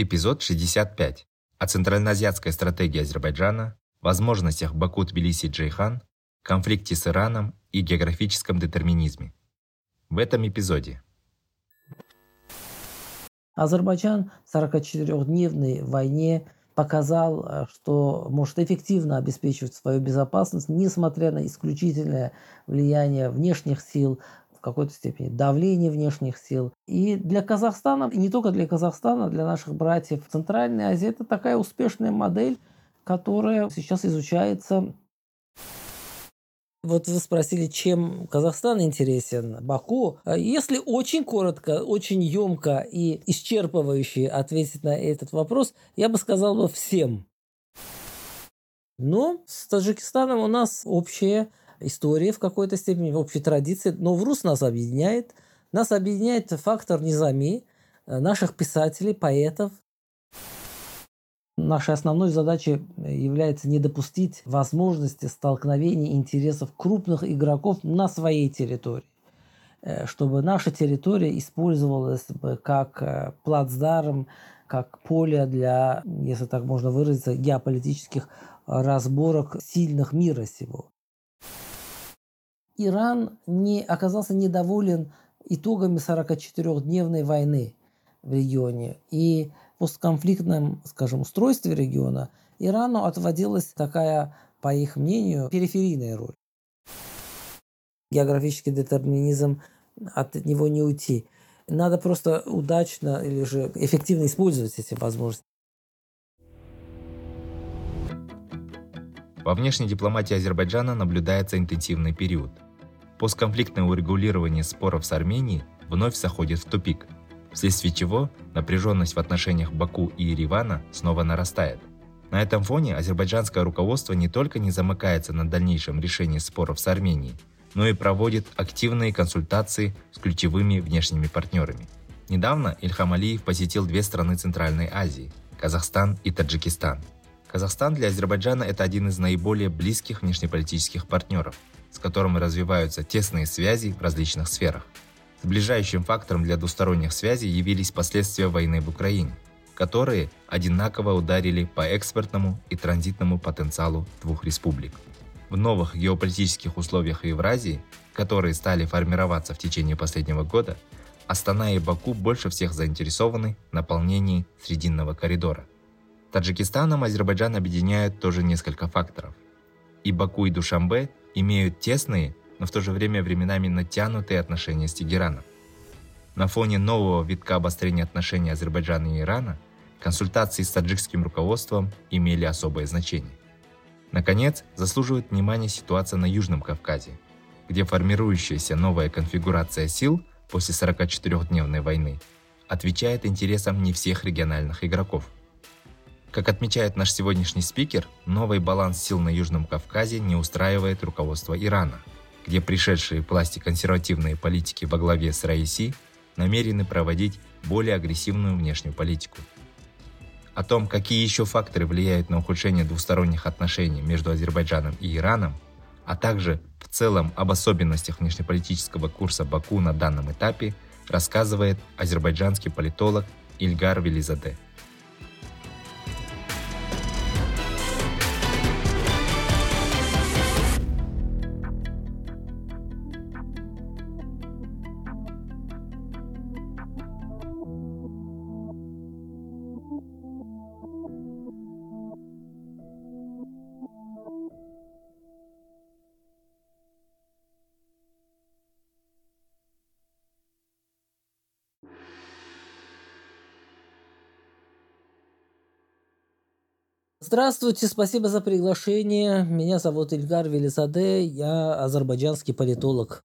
Эпизод 65. О центральноазиатской стратегии Азербайджана, возможностях Баку-Тбилиси-Джейхан, конфликте с Ираном и географическом детерминизме. В этом эпизоде Азербайджан в 44-дневной войне показал, э, что может эффективно обеспечивать свою безопасность, несмотря на исключительное влияние внешних сил, какой-то степени давление внешних сил. И для Казахстана, и не только для Казахстана, для наших братьев Центральной Азии, это такая успешная модель, которая сейчас изучается вот вы спросили, чем Казахстан интересен Баку. Если очень коротко, очень емко и исчерпывающе ответить на этот вопрос, я бы сказал бы всем. Но с Таджикистаном у нас общая история в какой-то степени, общая традиция. Но ВРУС нас объединяет. Нас объединяет фактор низами, наших писателей, поэтов, Нашей основной задачей является не допустить возможности столкновения интересов крупных игроков на своей территории э, чтобы наша территория использовалась бы как э, плацдарм, как поле для, если так можно выразиться, геополитических разборок сильных мира сего. Иран не оказался недоволен итогами 44-дневной войны в регионе. И постконфликтном, скажем, устройстве региона Ирану отводилась такая, по их мнению, периферийная роль. Географический детерминизм, от него не уйти. Надо просто удачно или же эффективно использовать эти возможности. Во внешней дипломатии Азербайджана наблюдается интенсивный период. Постконфликтное урегулирование споров с Арменией вновь заходит в тупик – вследствие чего напряженность в отношениях Баку и Еревана снова нарастает. На этом фоне азербайджанское руководство не только не замыкается на дальнейшем решении споров с Арменией, но и проводит активные консультации с ключевыми внешними партнерами. Недавно Ильхам Алиев посетил две страны Центральной Азии – Казахстан и Таджикистан. Казахстан для Азербайджана – это один из наиболее близких внешнеполитических партнеров, с которым развиваются тесные связи в различных сферах – Сближающим фактором для двусторонних связей явились последствия войны в Украине, которые одинаково ударили по экспортному и транзитному потенциалу двух республик. В новых геополитических условиях Евразии, которые стали формироваться в течение последнего года, Астана и Баку больше всех заинтересованы в наполнении Срединного коридора. Таджикистаном Азербайджан объединяют тоже несколько факторов. И Баку, и Душамбе имеют тесные но в то же время временами натянутые отношения с Тегераном. На фоне нового витка обострения отношений Азербайджана и Ирана консультации с таджикским руководством имели особое значение. Наконец, заслуживает внимания ситуация на Южном Кавказе, где формирующаяся новая конфигурация сил после 44-дневной войны отвечает интересам не всех региональных игроков. Как отмечает наш сегодняшний спикер, новый баланс сил на Южном Кавказе не устраивает руководство Ирана – где пришедшие к власти консервативные политики во главе с Раиси намерены проводить более агрессивную внешнюю политику. О том, какие еще факторы влияют на ухудшение двусторонних отношений между Азербайджаном и Ираном, а также в целом об особенностях внешнеполитического курса Баку на данном этапе, рассказывает азербайджанский политолог Ильгар Велизаде. Здравствуйте, спасибо за приглашение. Меня зовут Ильгар Велизаде, я азербайджанский политолог.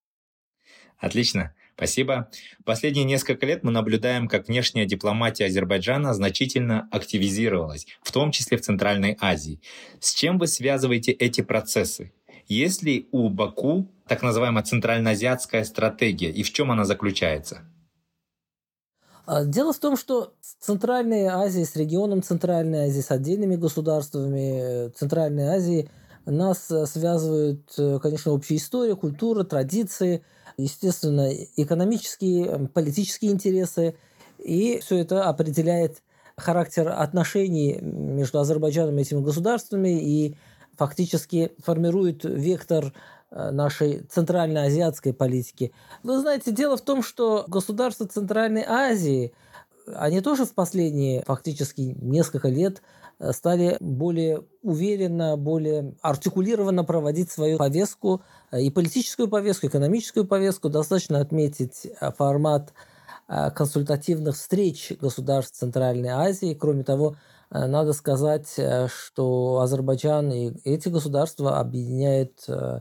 Отлично. Спасибо. Последние несколько лет мы наблюдаем, как внешняя дипломатия Азербайджана значительно активизировалась, в том числе в Центральной Азии. С чем вы связываете эти процессы? Есть ли у Баку так называемая центральноазиатская стратегия и в чем она заключается? А, дело в том, что с Центральной Азией, с регионом Центральной Азии, с отдельными государствами Центральной Азии нас связывают, конечно, общая история, культура, традиции, естественно, экономические, политические интересы. И все это определяет характер отношений между Азербайджаном и этими государствами и фактически формирует вектор э, нашей центральноазиатской политики. Вы знаете, дело в том, что государства Центральной Азии, они тоже в последние фактически несколько лет э, стали более уверенно, более артикулированно проводить свою повестку, э, и политическую повестку, и экономическую повестку. Достаточно отметить формат консультативных встреч государств Центральной Азии. Кроме того, Э, надо сказать, э, что Азербайджан и эти государства объединяет э,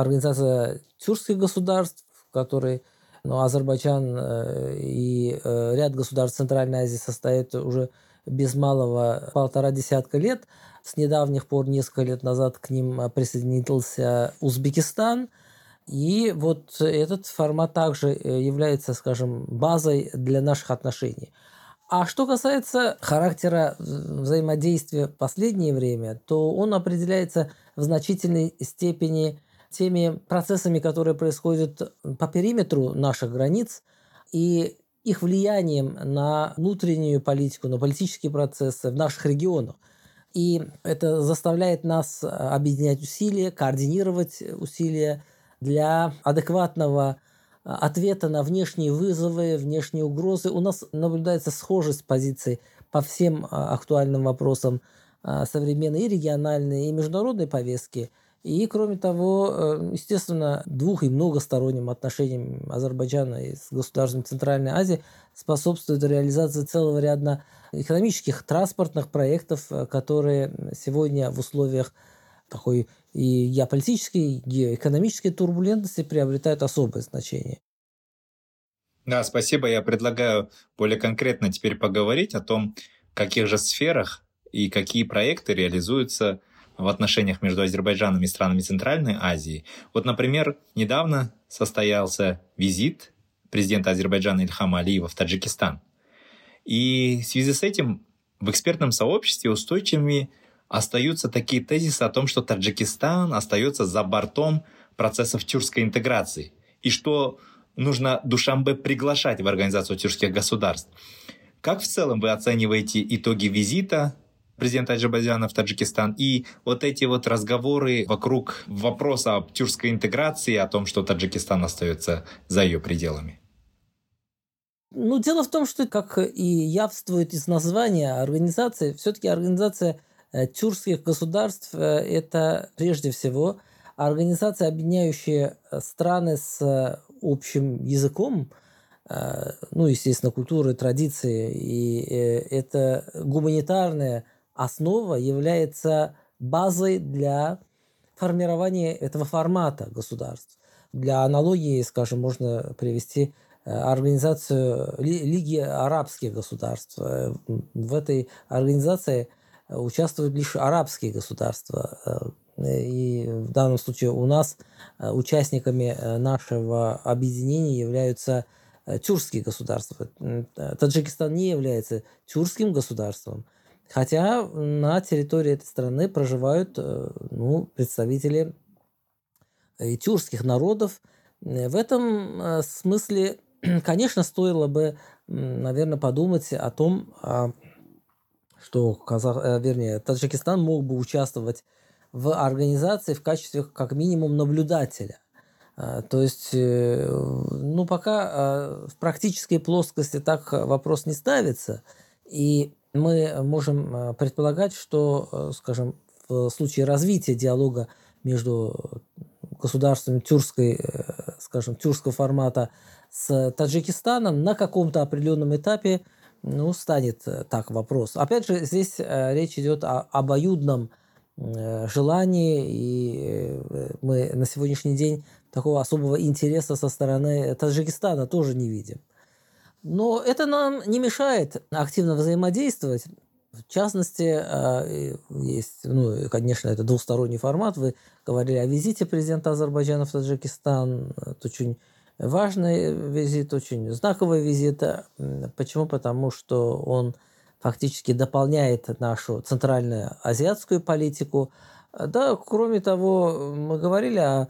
организация тюркских государств, в которой ну, Азербайджан и ряд государств Центральной Азии состоят уже без малого полтора десятка лет. С недавних пор, несколько лет назад, к ним присоединился Узбекистан. И вот этот формат также является, скажем, базой для наших отношений. А что касается характера взаимодействия в последнее время, то он определяется в значительной степени теми процессами, которые происходят по периметру наших границ и их влиянием на внутреннюю политику, на политические процессы в наших регионах. И это заставляет нас объединять усилия, координировать усилия для адекватного ответа на внешние вызовы, внешние угрозы. У нас наблюдается схожесть позиций по всем а, актуальным вопросам современной и региональной, и международной повестки. И, кроме того, э, естественно, двух- и многосторонним отношениям Азербайджана и с государством Центральной Азии способствует реализации целого ряда экономических, транспортных проектов, э, которые сегодня в условиях такой и геополитической, и экономической турбулентности приобретают особое значение. Да, спасибо. Я предлагаю более конкретно теперь поговорить о том, в каких же сферах и какие проекты реализуются в отношениях между Азербайджаном и странами Центральной Азии. Вот, например, недавно состоялся визит президента Азербайджана Ильхама Алиева в Таджикистан. И в связи с этим в экспертном сообществе устойчивыми остаются такие тезисы о том, что Таджикистан остается за бортом процессов тюркской интеграции, и что нужно Душамбе приглашать в Организацию тюркских государств. Как в целом вы оцениваете итоги визита президента Азербайджана в Таджикистан и вот эти вот разговоры вокруг вопроса об тюркской интеграции, о том, что Таджикистан остается за ее пределами? Ну, дело в том, что, как и явствует из названия организации, все-таки организация Э, тюркских государств э, – это прежде всего организация, объединяющая э, страны с общим языком, ну, естественно, культурой, традиции, и эта гуманитарная основа является базой для формирования этого формата государств. Для аналогии, скажем, можно привести организацию Лиги арабских государств. В этой организации участвуют лишь арабские государства. Э, и в данном случае у нас э, участниками э, нашего объединения являются тюркские государства. Таджикистан не является тюркским государством, хотя на территории этой страны проживают ну, представители и тюркских народов. В этом смысле, конечно, стоило бы, наверное, подумать о том, а что Казах, э, вернее, Таджикистан мог бы участвовать в организации в качестве как минимум наблюдателя. То есть, э, ну, пока а, в практической плоскости так вопрос не ставится, и мы можем а, предполагать, что, э, скажем, в случае развития диалога между государствами тюркской, скажем, тюркского формата с Таджикистаном на каком-то определенном этапе ну, станет э, так вопрос. Опять же, здесь э, речь идет о обоюдном желании, и мы на сегодняшний день такого особого интереса со стороны Таджикистана тоже не видим. Но это нам не мешает активно взаимодействовать. В частности, э, есть, ну, конечно, это двусторонний формат. Вы говорили о визите президента Азербайджана в Таджикистан. Это очень важный визит, очень знаковый визит. Почему? Потому что он фактически дополняет нашу центральную азиатскую политику. Да, кроме того, мы говорили о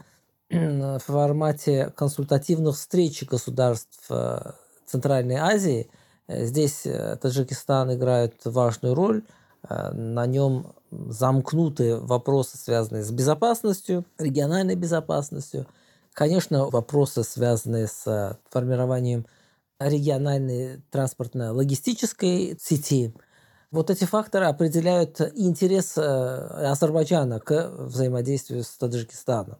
формате консультативных встреч государств э, Центральной Азии. Э, здесь э, Таджикистан играет важную роль. На нем замкнуты вопросы, связанные с безопасностью, региональной безопасностью. Конечно, вопросы, связанные с формированием региональной транспортно-логистической сети. Вот эти факторы определяют интерес Азербайджана к взаимодействию с Таджикистаном.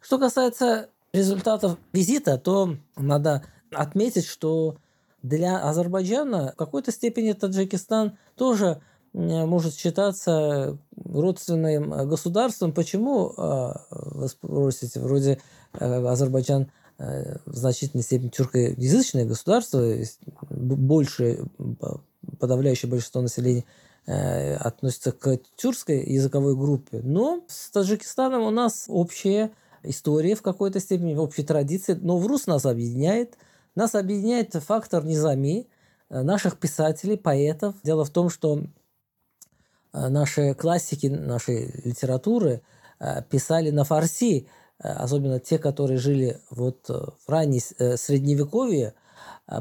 Что касается результатов визита, то надо отметить, что для Азербайджана в какой-то степени Таджикистан тоже может считаться родственным государством. Почему, а, вы спросите, вроде э, Азербайджан э, в значительной степени тюркоязычное государство, больше, подавляющее большинство населения э, относится к тюркской языковой группе. Но с Таджикистаном у нас общее история в какой-то степени, общей традиции, но в РУС нас объединяет. Нас объединяет фактор низами, э, наших писателей, поэтов. Дело в том, что э, наши классики нашей литературы э, писали на фарси, особенно те, которые жили вот в ранней средневековье,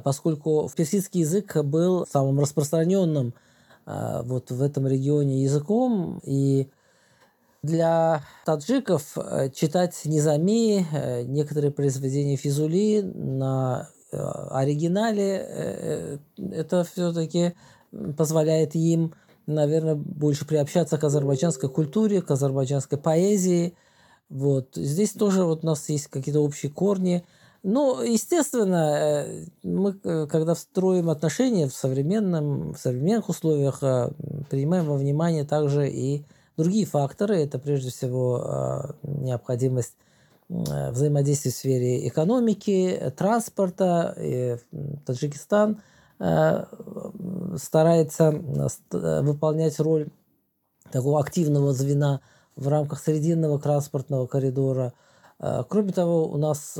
поскольку персидский язык был самым распространенным вот в этом регионе языком, и для таджиков читать Низами, некоторые произведения Физули на оригинале, это все-таки позволяет им, наверное, больше приобщаться к азербайджанской культуре, к азербайджанской поэзии. Вот. Здесь тоже вот у нас есть какие-то общие корни. Ну, естественно, мы, когда строим отношения в, современном, в современных условиях, принимаем во внимание также и Другие факторы – это прежде всего необходимость взаимодействия в сфере экономики, транспорта. И Таджикистан старается выполнять роль такого активного звена в рамках срединного транспортного коридора. Кроме того, у нас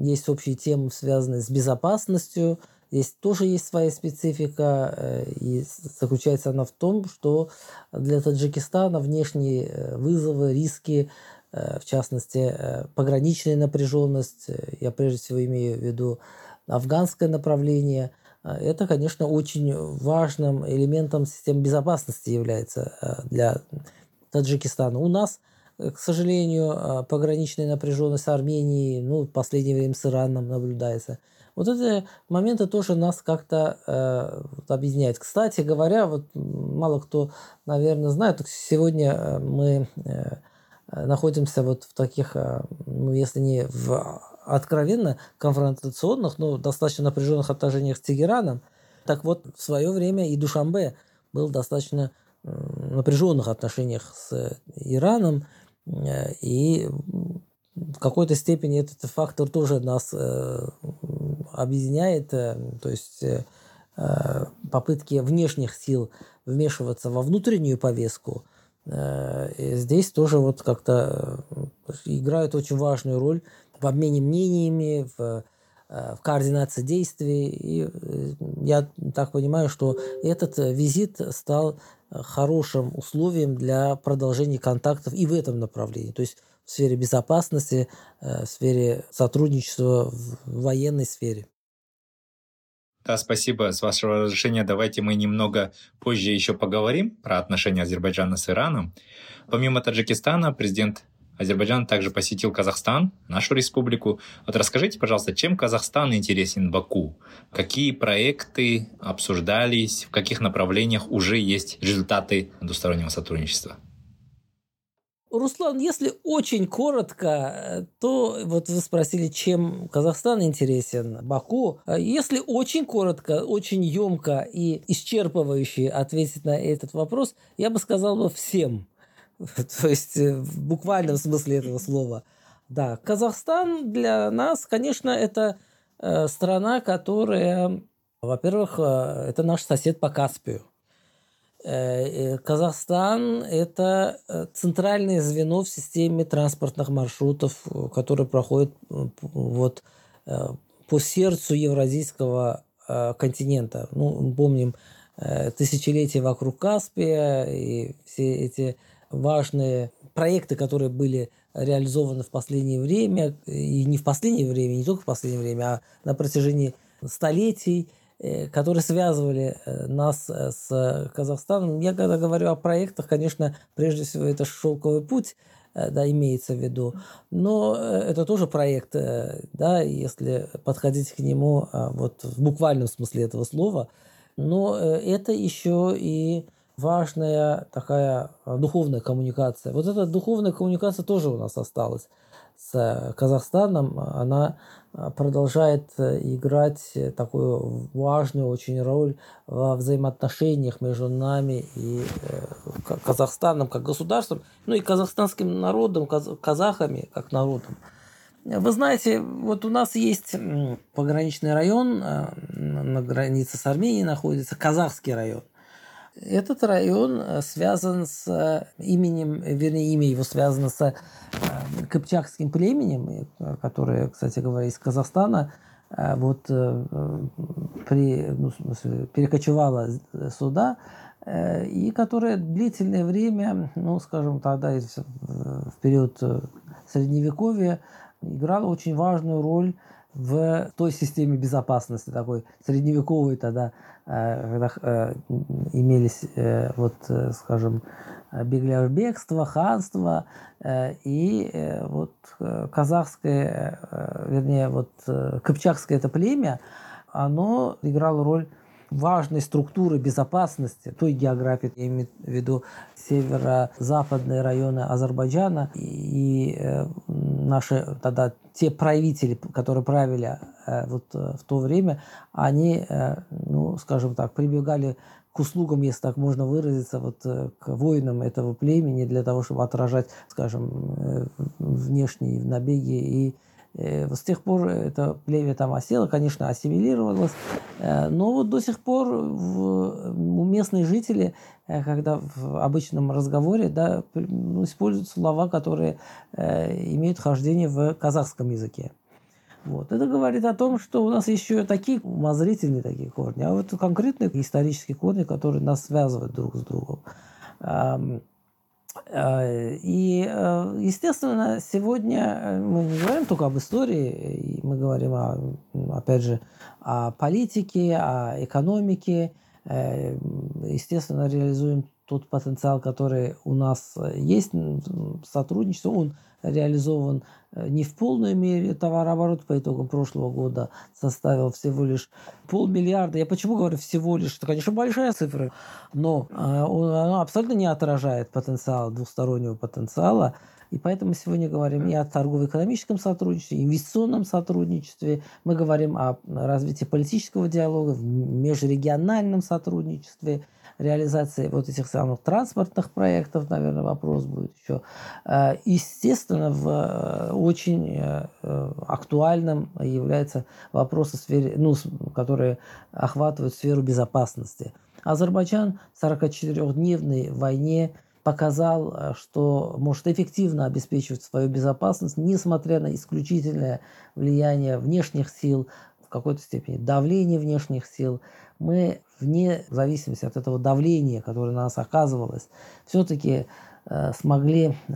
есть общие темы, связанные с безопасностью, Здесь тоже есть своя специфика, э, и заключается она в том, что для Таджикистана внешние э, вызовы, риски, э, в частности, пограничная напряженность, я прежде всего имею в виду афганское направление, это, конечно, очень важным элементом системы безопасности является для Таджикистана. У нас, к сожалению, пограничная напряженность Армении, ну, в последнее время с Ираном наблюдается – вот эти моменты тоже нас как-то э, объединяют. Кстати говоря, вот мало кто, наверное, знает, сегодня э, мы э, находимся вот в таких, э, ну, если не в откровенно конфронтационных, но достаточно напряженных отношениях с Тегераном. Так вот, в свое время и Душамбе был достаточно напряженных отношениях с Ираном, э, и в какой-то степени этот фактор тоже нас э, объединяет, э, то есть э, э, попытки внешних сил вмешиваться во внутреннюю повестку, здесь тоже вот как-то играют очень важную роль в обмене мнениями, в, в координации действий. И я так понимаю, что этот визит стал хорошим условием для продолжения контактов и в этом направлении. То есть в сфере безопасности, в сфере сотрудничества в военной сфере. Да, спасибо. С вашего разрешения давайте мы немного позже еще поговорим про отношения Азербайджана с Ираном. Помимо Таджикистана, президент Азербайджан также посетил Казахстан, нашу республику. Вот расскажите, пожалуйста, чем Казахстан интересен Баку? Какие проекты обсуждались, в каких направлениях уже есть результаты двустороннего сотрудничества? Руслан, если очень коротко, то вот вы спросили, чем Казахстан интересен, Баку. Если очень коротко, очень емко и исчерпывающе ответить на этот вопрос, я бы сказал бы всем. То есть э, в буквальном смысле этого слова. Да, Казахстан для нас, конечно, это э, страна, которая, во-первых, э, это наш сосед по Каспию. Казахстан – это центральное звено в системе транспортных маршрутов, которые проходят вот по сердцу евразийского континента. Ну, помним тысячелетия вокруг Каспия и все эти важные проекты, которые были реализованы в последнее время, и не в последнее время, не только в последнее время, а на протяжении столетий, э, которые связывали э, нас э, с Казахстаном. Я когда говорю о проектах, конечно, прежде всего это шелковый путь, да, имеется в виду. Но это тоже проект, да, если подходить к нему вот в буквальном смысле этого слова. Но это еще и важная такая а, духовная коммуникация. Вот эта духовная коммуникация тоже у нас осталась с Казахстаном. Она а, продолжает э, играть такую важную очень роль во взаимоотношениях между нами и э, Казахстаном как государством, ну и казахстанским народом, казахами как народом. Вы знаете, вот у нас есть пограничный район, э, на границе с Арменией находится, казахский район. Этот район э, связан с э, именем, вернее, имя его связано с э, кыпчакским племенем, которое, кстати говоря, из Казахстана. Вот при, ну, перекочевало сюда, и которое длительное время, ну, скажем, тогда в период Средневековья играло очень важную роль в той системе безопасности, такой средневековой тогда, э, когда э, имелись, э, вот, скажем, беглявбегство, ханство и вот казахское, вернее, вот кыпчакское это племя, оно играло роль важной структуры безопасности той географии, я имею в виду северо-западные районы Азербайджана. И э, наши тогда те правители, которые правили э, вот э, в то время, они, ну, скажем так, прибегали к услугам, если так можно выразиться, вот к воинам этого племени для того, чтобы отражать, скажем, внешние набеги и с тех пор это племя там осело, конечно, ассимилировалось, э, но вот до сих пор у местные жители, э, когда в обычном разговоре да, ну, используют слова, которые имеют хождение в казахском языке. Вот. Это говорит о том, что у нас еще такие умозрительные такие корни, а вот конкретные исторические корни, которые нас связывают друг с другом. Э, и, э, естественно, сегодня э, мы не говорим только об истории, мы говорим, о, опять же, о политике, о экономике, естественно, реализуем тот потенциал, который у нас есть, сотрудничество, он реализован э, не в полной мере. Товарооборот по итогам прошлого года составил всего лишь полмиллиарда. Я почему говорю всего лишь? Это, конечно, большая цифра, но э, она абсолютно не отражает потенциал, двустороннего потенциала. И поэтому сегодня говорим и о торгово-экономическом сотрудничестве, инвестиционном сотрудничестве. Мы говорим о развитии политического диалога, в межрегиональном сотрудничестве – реализации вот этих самых транспортных проектов, наверное, вопрос будет еще. Э, естественно, в э, очень э, актуальным является вопрос, о сфере, ну, которые охватывают сферу безопасности. Азербайджан в 44-дневной войне показал, что может эффективно обеспечивать свою безопасность, несмотря на исключительное влияние внешних сил, какой-то степени давление внешних сил. Мы вне зависимости от этого давления, которое на нас оказывалось, все-таки э, смогли э,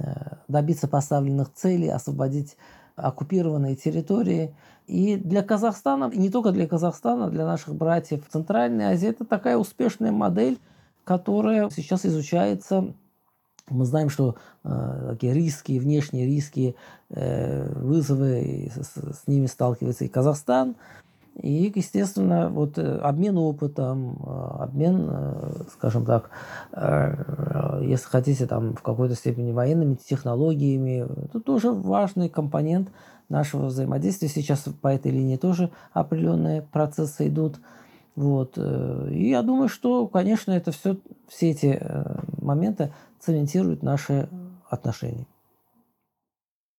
добиться поставленных целей, освободить оккупированные территории. И для Казахстана, и не только для Казахстана, для наших братьев в Центральной Азии, это такая успешная модель, которая сейчас изучается мы знаем, что э, такие риски, внешние риски, э, вызовы, с, с ними сталкивается и Казахстан. И, естественно, вот э, обмен опытом, э, обмен, э, скажем так, если хотите, там в какой-то степени военными технологиями, это тоже важный компонент нашего взаимодействия. Сейчас по этой линии тоже определенные процессы идут. Вот. И я думаю, что, конечно, это все, все эти моменты цементируют наши отношения.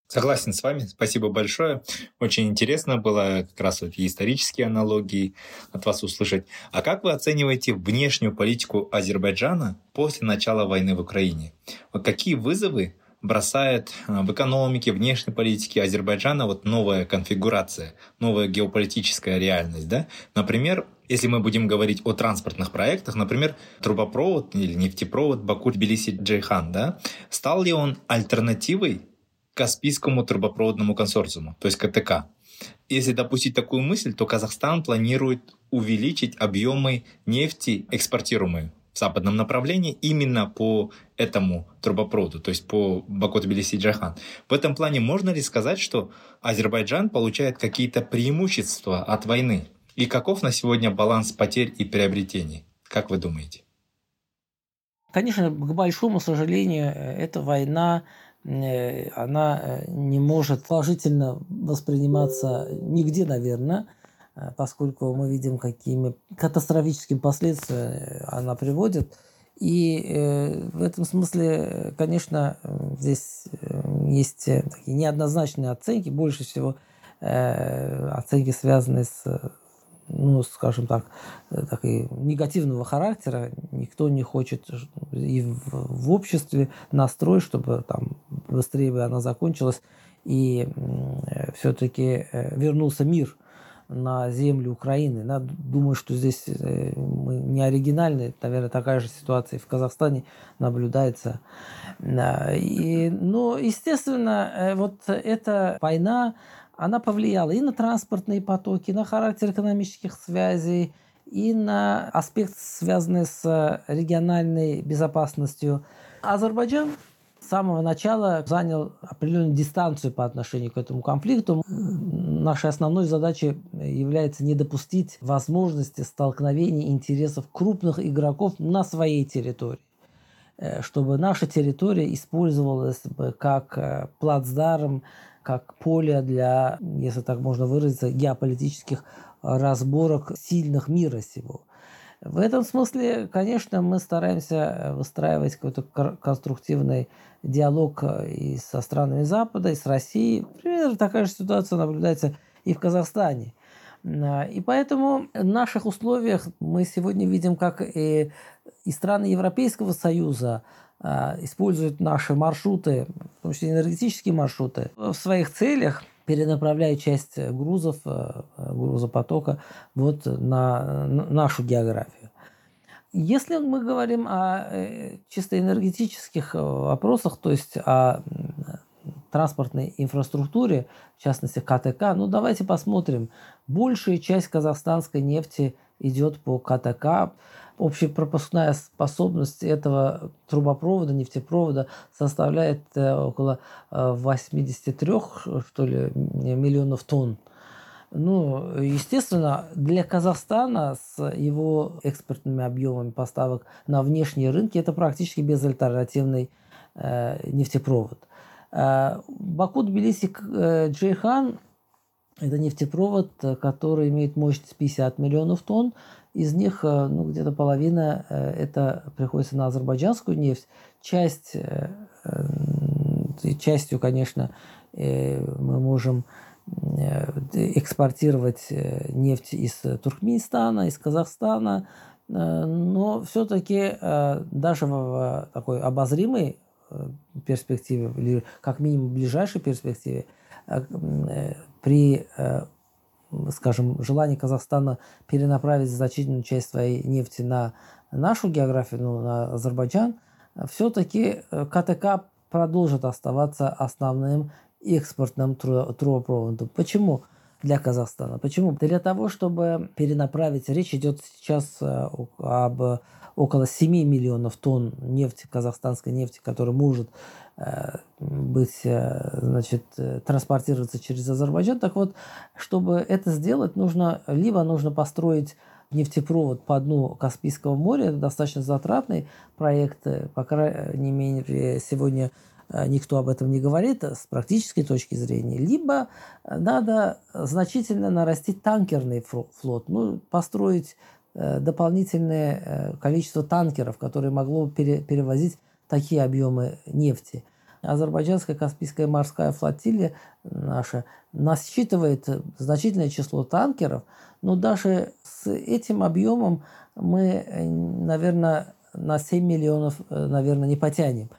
Согласен с вами, спасибо большое. Очень интересно было как раз вот исторические аналогии от вас услышать. А как вы оцениваете внешнюю политику Азербайджана после начала войны в Украине? Вот какие вызовы бросает э, в экономике, внешней политике Азербайджана вот новая конфигурация, новая геополитическая реальность. Да? Например, если мы будем говорить о транспортных проектах, например, трубопровод или нефтепровод Баку-Тбилиси-Джейхан, да, стал ли он альтернативой Каспийскому трубопроводному консорциуму, то есть КТК? Если допустить такую мысль, то Казахстан планирует увеличить объемы нефти, экспортируемые в западном направлении именно по этому трубопроводу, то есть по Баку-Тбилиси-Джахан. В этом плане можно ли сказать, что Азербайджан получает какие-то преимущества от войны? И каков на сегодня баланс потерь и приобретений? Как вы думаете? Конечно, к большому сожалению, эта война она э, не может положительно восприниматься нигде, наверное, Э, поскольку мы видим, какими катастрофическими последствиями она приводит. И э, в этом смысле, конечно, здесь э, есть такие неоднозначные оценки, больше всего оценки, связанные с, ну, скажем так, такой негативного характера. Никто не хочет и в, в обществе настрой, чтобы там быстрее бы она закончилась и все-таки вернулся мир – на землю Украины. Надо, думаю, что здесь э, мы не оригинальны. Наверное, такая же ситуация и в Казахстане наблюдается. И, но, естественно, э, вот эта война, она повлияла и на транспортные потоки, и на характер экономических связей, и на аспект, связанный с региональной безопасностью. Азербайджан с самого начала занял определенную дистанцию по отношению к этому конфликту. Нашей основной задачей является не допустить возможности столкновения интересов крупных игроков на своей территории э, чтобы наша территория использовалась бы как э, плацдарм, как поле для, если так можно выразиться, геополитических разборок сильных мира сего. В этом смысле, конечно, мы стараемся э, выстраивать какой-то конструктивный диалог э, и со странами Запада, и с Россией. Примерно такая же ситуация наблюдается и в Казахстане. И поэтому в наших условиях мы сегодня видим, как и, и страны Европейского Союза используют наши маршруты, в том числе энергетические маршруты, в своих целях – перенаправляя часть э, грузов, э, грузопотока вот на нашу географию. Если мы говорим о э, чисто энергетических вопросах, то есть о транспортной инфраструктуре, в частности КТК, ну давайте посмотрим. Большая часть казахстанской нефти идет по КТК. Общепропускная способность этого трубопровода, нефтепровода составляет э, около 83 э, что ли, миллионов тонн. Ну, естественно, для Казахстана с его экспортными объемами поставок на внешние рынки это практически безальтернативный э, нефтепровод. Э, Баку Тбилиси э, это нефтепровод, который имеет мощность 50 миллионов тонн, из них э, ну, где-то половина э, это приходится на азербайджанскую нефть. Часть, э, частью, конечно, мы можем экспортировать нефть из Туркменистана, из Казахстана, но все-таки даже в такой обозримой перспективе, или как минимум в ближайшей перспективе, при скажем, желание Казахстана перенаправить значительную часть своей нефти на нашу географию, ну, на Азербайджан, все-таки э, КТК продолжит оставаться основным экспортным трубопроводом. Почему? для Казахстана. Почему? Для того, чтобы перенаправить, речь идет сейчас э, об около 7 миллионов тонн нефти, казахстанской нефти, которая может Э, быть, э, значит, э, транспортироваться через Азербайджан. Так вот, чтобы это сделать, нужно либо нужно построить нефтепровод по дну Каспийского моря. Это достаточно затратный проект. По крайней мере, сегодня никто об этом не говорит с практической точки зрения. Либо надо значительно нарастить танкерный флот. Ну, построить дополнительное количество танкеров, которые могло перевозить такие объемы нефти. Азербайджанская Каспийская морская флотилия наша насчитывает значительное число танкеров, но даже с этим объемом мы, наверное, на 7 миллионов, наверное, не потянем.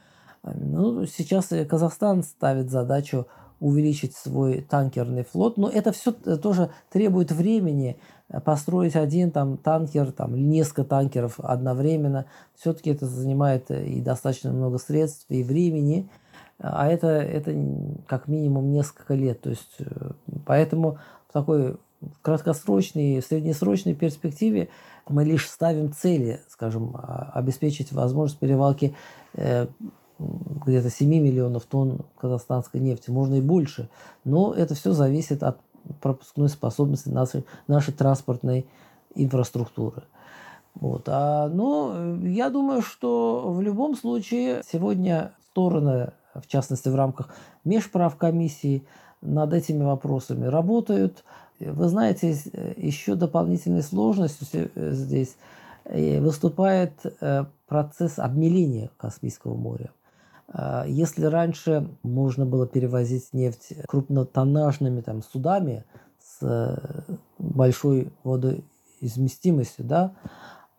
Ну, сейчас Казахстан ставит задачу увеличить свой танкерный флот, но это все тоже требует времени. Построить один там танкер, там несколько танкеров одновременно, все-таки это занимает и достаточно много средств и времени, а это, это как минимум несколько лет. То есть, э, поэтому в такой краткосрочной, среднесрочной перспективе мы лишь ставим цели, скажем, а, обеспечить возможность перевалки э, где-то 7 миллионов тонн казахстанской нефти, можно и больше. Но это все зависит от пропускной способности нашей, нашей транспортной инфраструктуры. Вот. А, но я думаю, что в любом случае сегодня стороны, в частности в рамках межправкомиссии, над этими вопросами работают. Вы знаете, еще дополнительной сложностью здесь э, выступает э, процесс обмеления Каспийского моря. А, если раньше можно было перевозить нефть крупнотоннажными там, судами с э, большой водоизместимостью, да,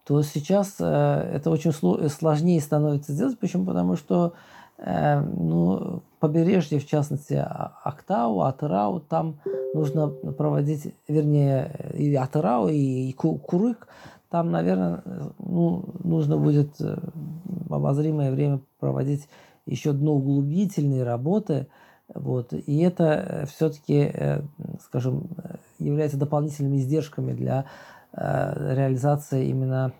то сейчас э, это очень сложнее становится сделать. Почему? Потому что э, ну, побережье, в частности, Актау, Атырау, там нужно проводить, вернее, и Атырау, и Курык, там, наверное, ну, нужно будет в обозримое время проводить еще дноуглубительные работы. Вот, и это э, все-таки, э, скажем, является дополнительными издержками для э, реализации именно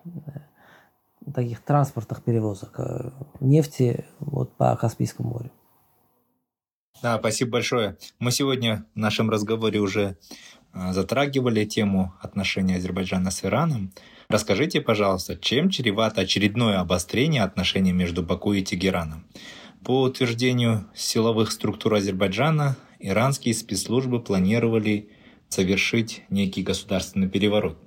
таких транспортных перевозок нефти вот, по Каспийскому морю. Да, спасибо большое. Мы сегодня в нашем разговоре уже затрагивали тему отношений Азербайджана с Ираном. Расскажите, пожалуйста, чем чревато очередное обострение отношений между Баку и Тегераном? По утверждению силовых структур Азербайджана, иранские спецслужбы планировали совершить некий государственный переворот.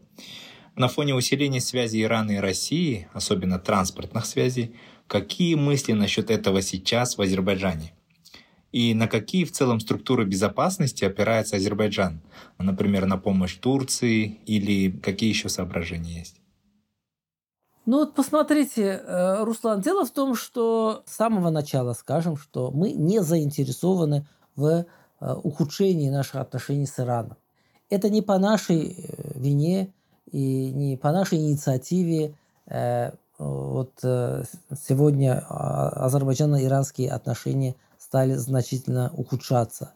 На фоне усиления связи Ирана и России, особенно транспортных связей, какие мысли насчет этого сейчас в Азербайджане? И на какие в целом структуры безопасности опирается Азербайджан? Например, на помощь Турции или какие еще соображения есть? Ну вот посмотрите, э, Руслан, дело в том, что с самого начала скажем, что мы не заинтересованы в э, ухудшении наших отношений с Ираном. Это не по нашей э, вине и не по нашей инициативе. Вот сегодня а, азербайджано-иранские отношения стали значительно ухудшаться.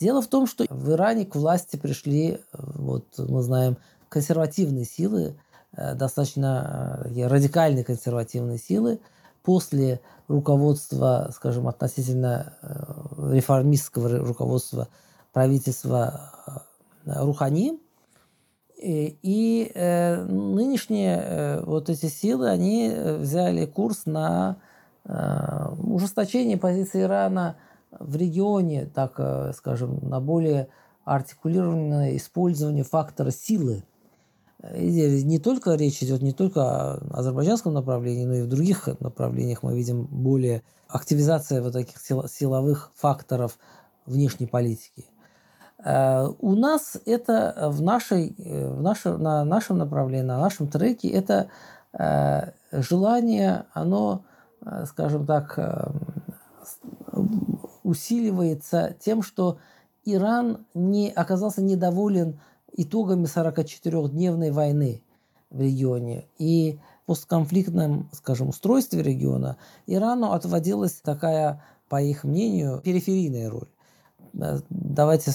Дело в том, что в Иране к власти пришли, вот мы знаем, консервативные силы, Э, достаточно э, радикальной консервативной силы после руководства, скажем, относительно э, реформистского руководства правительства Рухани. И, и э, нынешние э, вот эти силы, они взяли курс на э, ужесточение позиции Ирана в регионе, так э, скажем, на более артикулированное использование фактора силы не только речь идет не только о азербайджанском направлении, но и в других направлениях мы видим более активизация вот таких силовых факторов внешней политики. Э, у нас это в, нашей, э, в нашем, на нашем направлении, на нашем треке, это э, желание, оно, скажем так, усиливается тем, что Иран не оказался недоволен итогами 44-дневной войны в регионе и постконфликтном, скажем, устройстве региона Ирану отводилась такая, по их мнению, периферийная роль. Э, давайте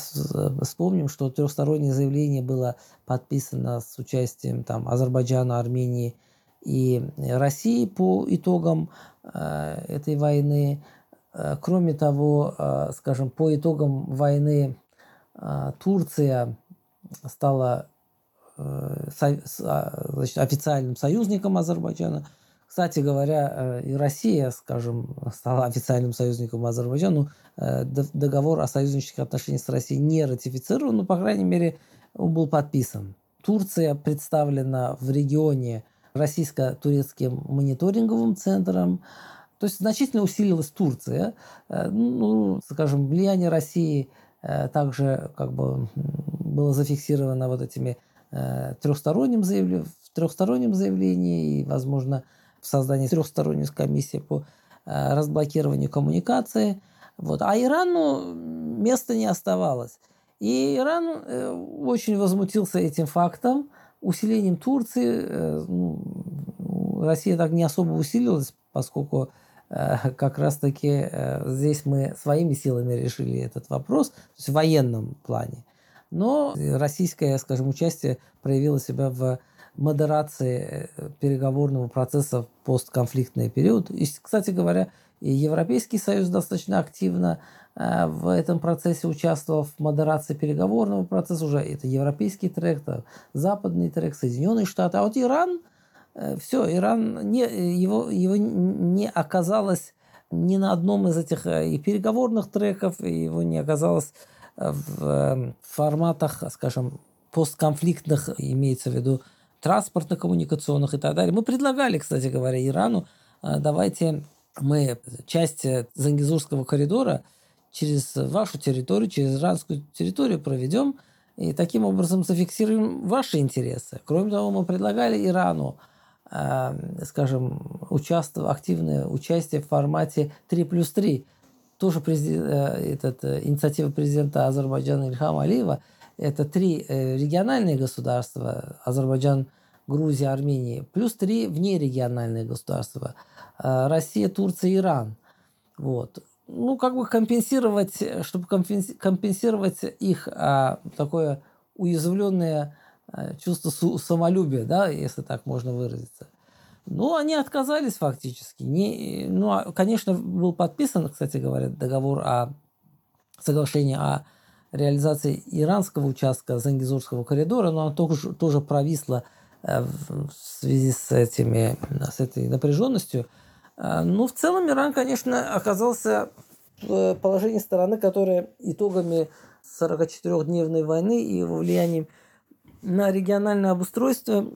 вспомним, что трехстороннее заявление было подписано с участием там, Азербайджана, Армении и России по итогам э, этой войны. Э, кроме того, э, скажем, по итогам войны Турция стала значит, официальным союзником Азербайджана. Кстати говоря, и Россия, скажем, стала официальным союзником Азербайджана. Э, договор о союзнических отношениях с Россией не ратифицирован, но, по крайней мере, он был подписан Турция представлена в регионе российско-турецким мониторинговым центром. То есть значительно усилилась Турция. Э, ну, скажем, влияние России э, также как бы было зафиксировано вот этими трехсторонним заявлением, в трехстороннем заявлении и, возможно, в создании трехсторонней комиссии по разблокированию коммуникации. Вот. А Ирану места не оставалось. И Иран э, очень возмутился этим фактом, усилением Турции. Э, ну, Россия так не особо усилилась, поскольку э, как раз-таки здесь мы своими силами решили этот вопрос, то есть в военном плане. Но российское, скажем, участие проявило себя в модерации переговорного процесса в постконфликтный период. И, кстати говоря, и Европейский Союз достаточно активно Э, в этом процессе участвовал в модерации переговорного процесса уже это европейский трек, это западный трек, Соединенные Штаты, а вот Иран, э, все, Иран не, его, его не оказалось ни на одном из этих э, и переговорных треков, и его не оказалось в форматах, скажем, постконфликтных, имеется в виду транспортно-коммуникационных и так далее. Мы предлагали, кстати говоря, Ирану, давайте мы часть Зангизурского коридора – через вашу территорию, через иранскую территорию проведем и таким образом зафиксируем ваши интересы. Кроме того, мы предлагали Ирану, э, скажем, участвовать, активное участие в формате 3 плюс 3. Тоже президент, э, этот, э, инициатива президента Азербайджана Ильхама Алиева. Это три э, региональные государства, Азербайджан, Грузия, Армения, плюс три внерегиональные государства, Россия, Турция, Иран. Вот ну, как бы компенсировать, чтобы компенсировать их а, такое уязвленное чувство самолюбия, да, если так можно выразиться. Ну, они отказались фактически. Не, ну, а, конечно, был подписан, кстати говоря, договор о соглашении о реализации иранского участка Зангизурского коридора, но оно тоже, тоже провисло э, в связи с, этими, с этой напряженностью. А, ну, в целом Иран, конечно, оказался в положении стороны, которая итогами 44-дневной войны и его влиянием на региональное обустройство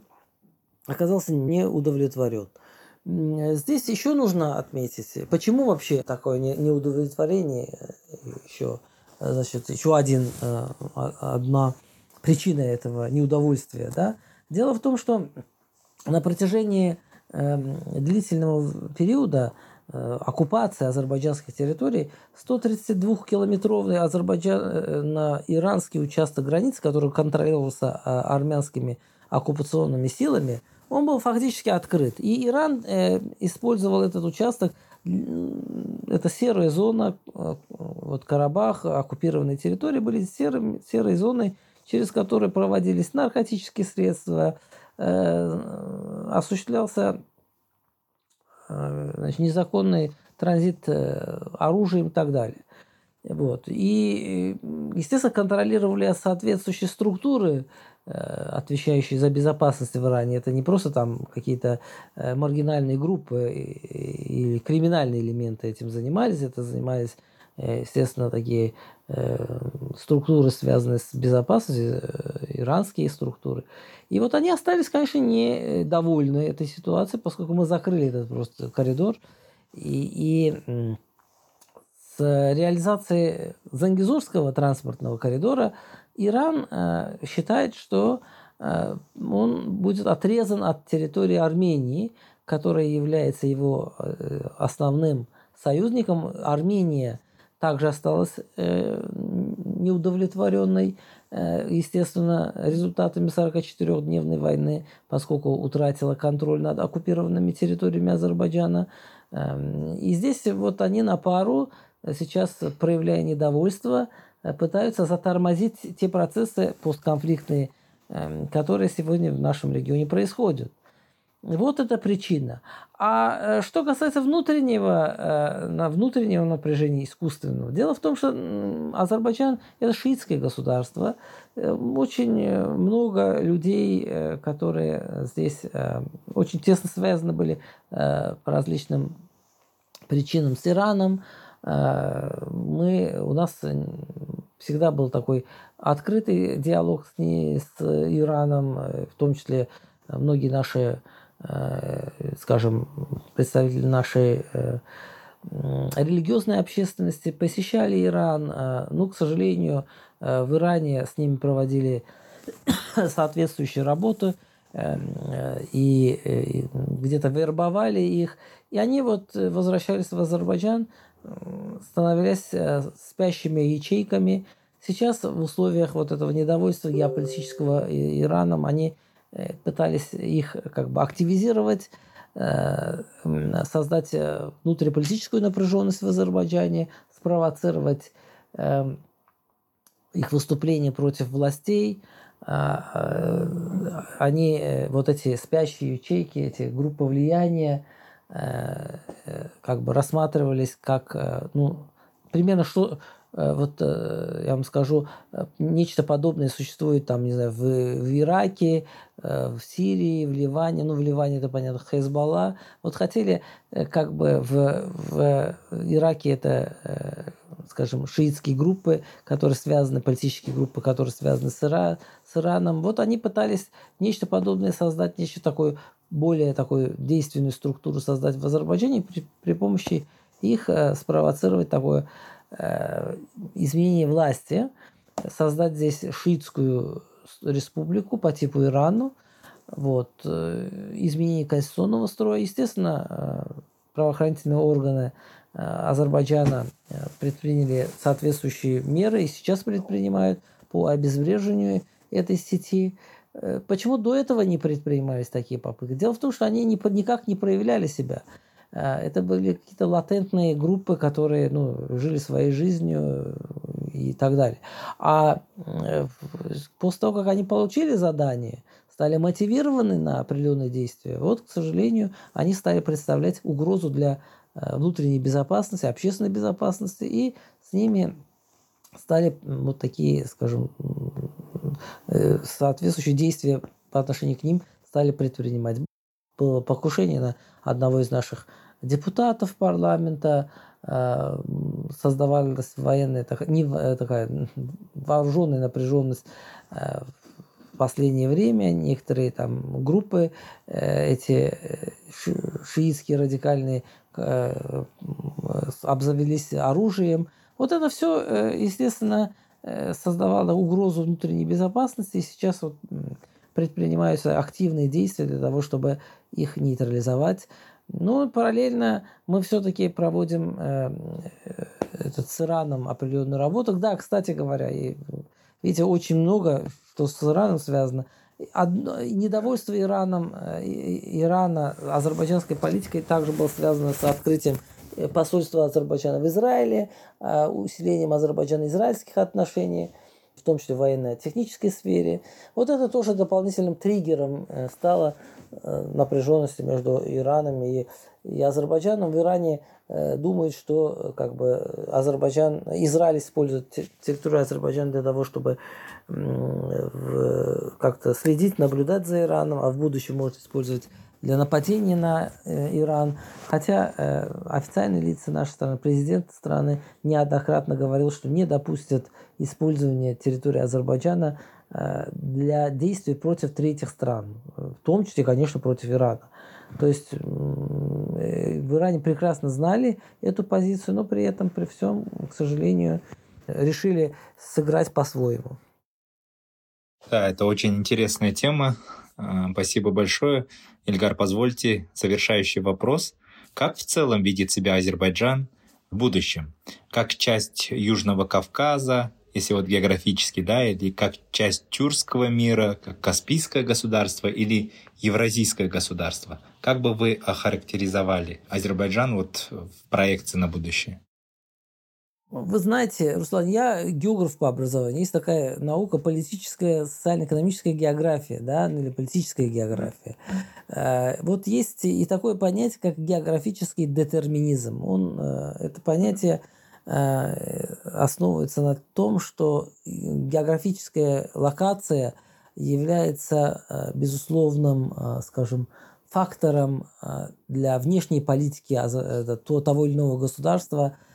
оказался не удовлетворен. Здесь еще нужно отметить, почему вообще такое неудовлетворение, еще, значит, еще один, э, одна причина этого неудовольствия. Да? Дело в том, что на протяжении длительного периода э, оккупации азербайджанских территорий 132-километровый азербайджано-иранский участок границы, который контролировался э, армянскими оккупационными силами, он был фактически открыт. И Иран э, использовал этот участок, это серая зона, вот Карабах, оккупированные территории были серым, серой зоной, через которую проводились наркотические средства, Э, осуществлялся э, значит, незаконный транзит э, оружием и так далее. Вот. И, естественно, контролировали соответствующие структуры, отвечающие за безопасность в Иране. Это не просто там какие-то маргинальные группы или криминальные элементы этим занимались, это занимались, естественно, такие структуры, связанные с безопасностью, иранские структуры. И вот они остались, конечно, недовольны этой ситуацией, поскольку мы закрыли этот просто коридор. И, и с реализацией Зангизурского транспортного коридора Иран э, считает, что э, он будет отрезан от территории Армении, которая является его э, основным союзником. Армения также осталась э, неудовлетворенной Э, естественно, результатами 44-дневной войны, поскольку утратила контроль над оккупированными территориями Азербайджана. Эм, и здесь вот они на пару, сейчас проявляя недовольство, э, пытаются затормозить те процессы постконфликтные, эм, которые сегодня в нашем регионе происходят. Вот эта причина. А э, что касается внутреннего, э, внутреннего напряжения искусственного, дело в том, что Азербайджан – это шиитское государство. Э, очень много людей, которые здесь очень тесно связаны были по различным причинам с Ираном, мы, у нас всегда был такой открытый диалог с, ней, с Ираном, в том числе многие наши, скажем, представители нашей религиозной общественности посещали Иран. Ну, к сожалению, в Иране с ними проводили соответствующую работу и где-то вербовали их. И они вот возвращались в Азербайджан, становясь спящими ячейками. Сейчас в условиях вот этого недовольства геополитического Ираном они пытались их как бы активизировать, создать внутриполитическую напряженность в Азербайджане, спровоцировать их выступления против властей, они, вот эти спящие ячейки, эти группы влияния, как бы рассматривались как, ну, примерно что, Э, вот э, я вам скажу, э, нечто подобное существует там, не знаю, в, в Ираке, в Сирии, в Ливане, ну в Ливане это понятно, Хезбалла. Вот хотели как бы в, в Ираке это, скажем, шиитские группы, которые связаны, политические группы, которые связаны с, Ира, с Ираном. Вот они пытались нечто подобное создать, нечто такое, более такую действенную структуру создать в Азербайджане при, при помощи их спровоцировать такое Э, изменение власти, создать здесь шиитскую республику по типу Ирану, вот, э, изменение конституционного строя. Естественно, э, правоохранительные органы Азербайджана предприняли соответствующие меры и сейчас предпринимают по обезвреживанию этой сети. Почему до этого не предпринимались такие попытки? Дело в том, что они никак не проявляли себя. А, это были какие-то латентные группы, которые ну, жили своей жизнью и так далее. А э, после того, как они получили задание, стали мотивированы на определенные действия, вот, к сожалению, они стали представлять угрозу для э, внутренней безопасности, общественной безопасности, и с ними стали вот такие, скажем, э, соответствующие действия по отношению к ним стали предпринимать было покушение на одного из наших депутатов парламента, э, создавалась военная не, э, такая вооруженная напряженность э, в последнее время. Некоторые там группы, эти шиитские радикальные, обзавелись оружием. Вот это все, естественно, создавало угрозу внутренней безопасности. И сейчас вот предпринимаются активные действия для того, чтобы их нейтрализовать. Но параллельно мы все-таки проводим э, этот, с Ираном определенную работу. Да, кстати говоря, и, видите, очень много, что с Ираном связано. Одно, недовольство Ираном, э, Ирана азербайджанской политикой также было связано с открытием э, посольства Азербайджана в Израиле, э, усилением Азербайджана-израильских отношений – в том числе в военно-технической сфере. Вот это тоже дополнительным триггером э, стало э, напряженности между Ираном и, и Азербайджаном. В Иране э, думают, что как бы Азербайджан, Израиль использует территорию Азербайджана для того, чтобы как-то следить, наблюдать за Ираном, а в будущем может использовать для нападения на Иран. Хотя э, официальные лица нашей страны, президент страны неоднократно говорил, что не допустят использования территории Азербайджана э, для действий против третьих стран, в том числе, конечно, против Ирана. То есть в Иране прекрасно знали эту позицию, но при этом, при всем, к сожалению, решили сыграть по-своему. Да, это очень интересная тема. А, спасибо большое. Ильгар, позвольте завершающий вопрос. Как в целом видит себя Азербайджан в будущем? Как часть Южного Кавказа, если вот географически, да, или как часть тюркского мира, как Каспийское государство или Евразийское государство? Как бы вы охарактеризовали Азербайджан вот в проекции на будущее? Вы знаете, Руслан, я географ по образованию. Есть такая наука политическая, социально-экономическая география, да, ну или политическая география. Э, вот есть и такое понятие, как географический детерминизм. Он, э, это понятие основывается на том, что географическая локация является безусловным, скажем, фактором для внешней политики того или иного государства –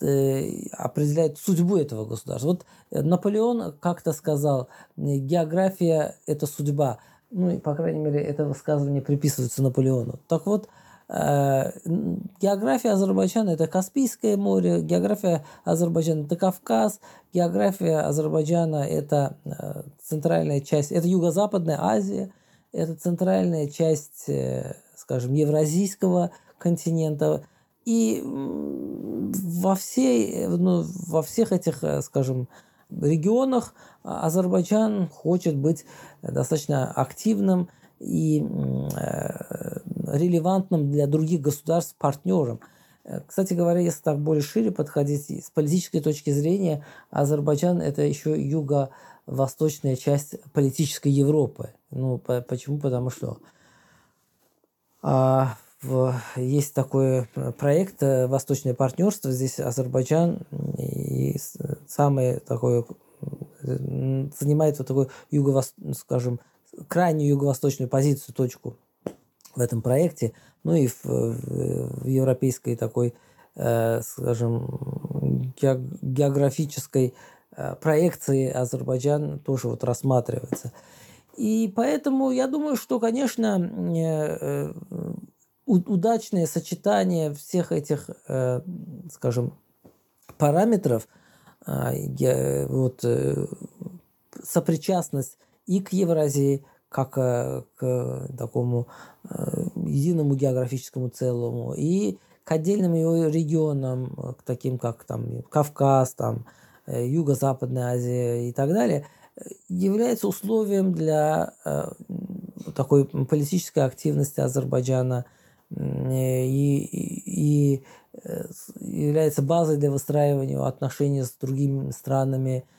определяет судьбу этого государства. Вот Наполеон как-то сказал, география – это судьба. Ну, по крайней мере, это высказывание приписывается Наполеону. Так вот, Э, география Азербайджана – это Каспийское море, география Азербайджана – это Кавказ, география Азербайджана – это э, центральная часть, это Юго-Западная Азия, это центральная часть, э, скажем, Евразийского континента. И во, всей, ну, во всех этих, скажем, регионах Азербайджан хочет быть достаточно активным и э, релевантным для других государств партнером. Э, кстати говоря, если так более шире подходить, с политической точки зрения, Азербайджан – это еще юго-восточная часть политической Европы. Ну, по, почему? Потому что а, в, есть такой проект э, «Восточное партнерство». Здесь Азербайджан и самое такое занимает вот такой юго скажем, крайнюю юго-восточную позицию, точку в этом проекте, ну и в, в европейской такой, э, скажем, географической э, проекции Азербайджан тоже вот рассматривается. И поэтому я думаю, что, конечно, э, удачное сочетание всех этих, скажем, параметров, вот, сопричастность и к Евразии, как э, к такому э, единому географическому целому, и к отдельным его регионам, к таким как там Кавказ, там, э, Юго-Западная Азия и так далее, является условием для такой политической активности Азербайджана и, и, и является базой для выстраивания отношений с другими странами Э,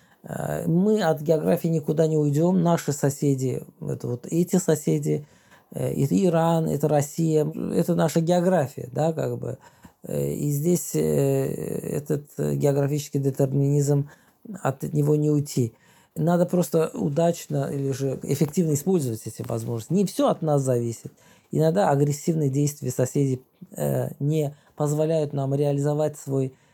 мы от географии никуда не уйдем. Наши соседи, это вот эти соседи, э, это Иран, это Россия, это наша география, да, как бы. Э, и здесь этот географический детерминизм, от него не уйти. Надо просто удачно или же эффективно использовать эти возможности. Не все от нас зависит. Иногда агрессивные действия соседей не позволяют нам реализовать свой Э,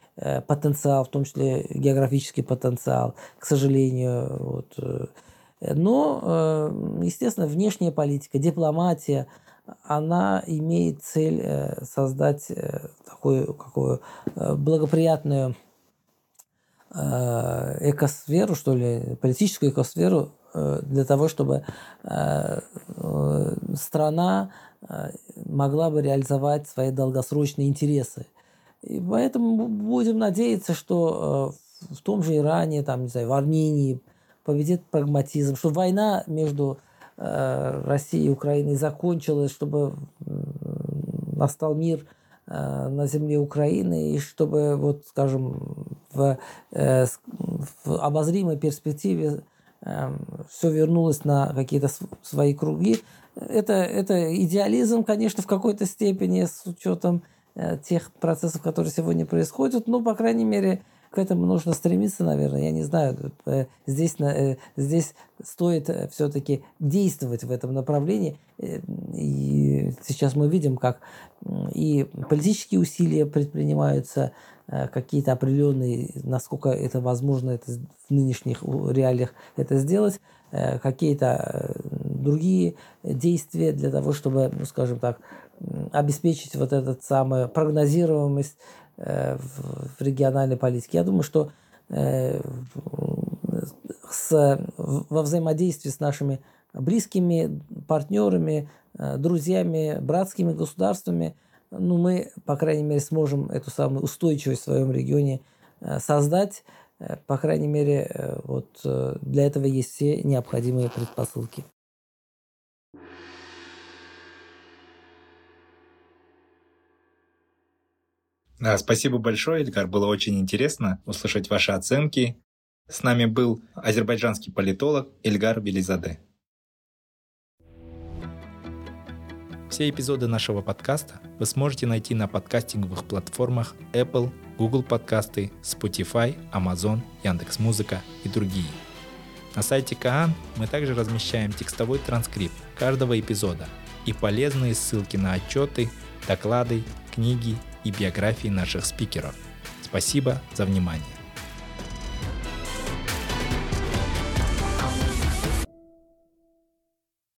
потенциал, в том числе географический потенциал, к сожалению. Вот. Э. Но, э, естественно, внешняя политика, дипломатия, она имеет цель создать такую какую благоприятную экосферу, что ли, политическую экосферу для того, чтобы страна могла бы реализовать свои долгосрочные интересы. И поэтому будем надеяться, что э, в том же Иране, там, не знаю, в Армении победит прагматизм, что война между э, Россией и Украиной закончилась, чтобы настал мир э, на земле Украины, и чтобы, вот, скажем, в, в обозримой перспективе все вернулось на какие-то свои круги. Это, это идеализм, конечно, в какой-то степени, с учетом тех процессов, которые сегодня происходят. Ну, по крайней мере, к этому нужно стремиться, наверное. Я не знаю, э, здесь, э, здесь стоит все-таки действовать в этом направлении. И сейчас мы видим, как и политические усилия предпринимаются, какие-то определенные, насколько это возможно это в нынешних реалиях это сделать, какие-то другие действия для того, чтобы, ну, скажем так, обеспечить вот эту самую прогнозируемость э, в региональной политике. Я думаю, что э, с, во взаимодействии с нашими близкими партнерами, э, друзьями, братскими государствами, ну, мы, по крайней мере, сможем эту самую устойчивость в своем регионе создать. По крайней мере, вот для этого есть все необходимые предпосылки. Спасибо большое, Эльгар. Было очень интересно услышать ваши оценки. С нами был азербайджанский политолог Эльгар Белизаде. Все эпизоды нашего подкаста вы сможете найти на подкастинговых платформах Apple, Google подкасты, Spotify, Amazon, Яндекс.Музыка и другие. На сайте Каан мы также размещаем текстовой транскрипт каждого эпизода и полезные ссылки на отчеты, доклады, книги и биографии наших спикеров. Спасибо за внимание.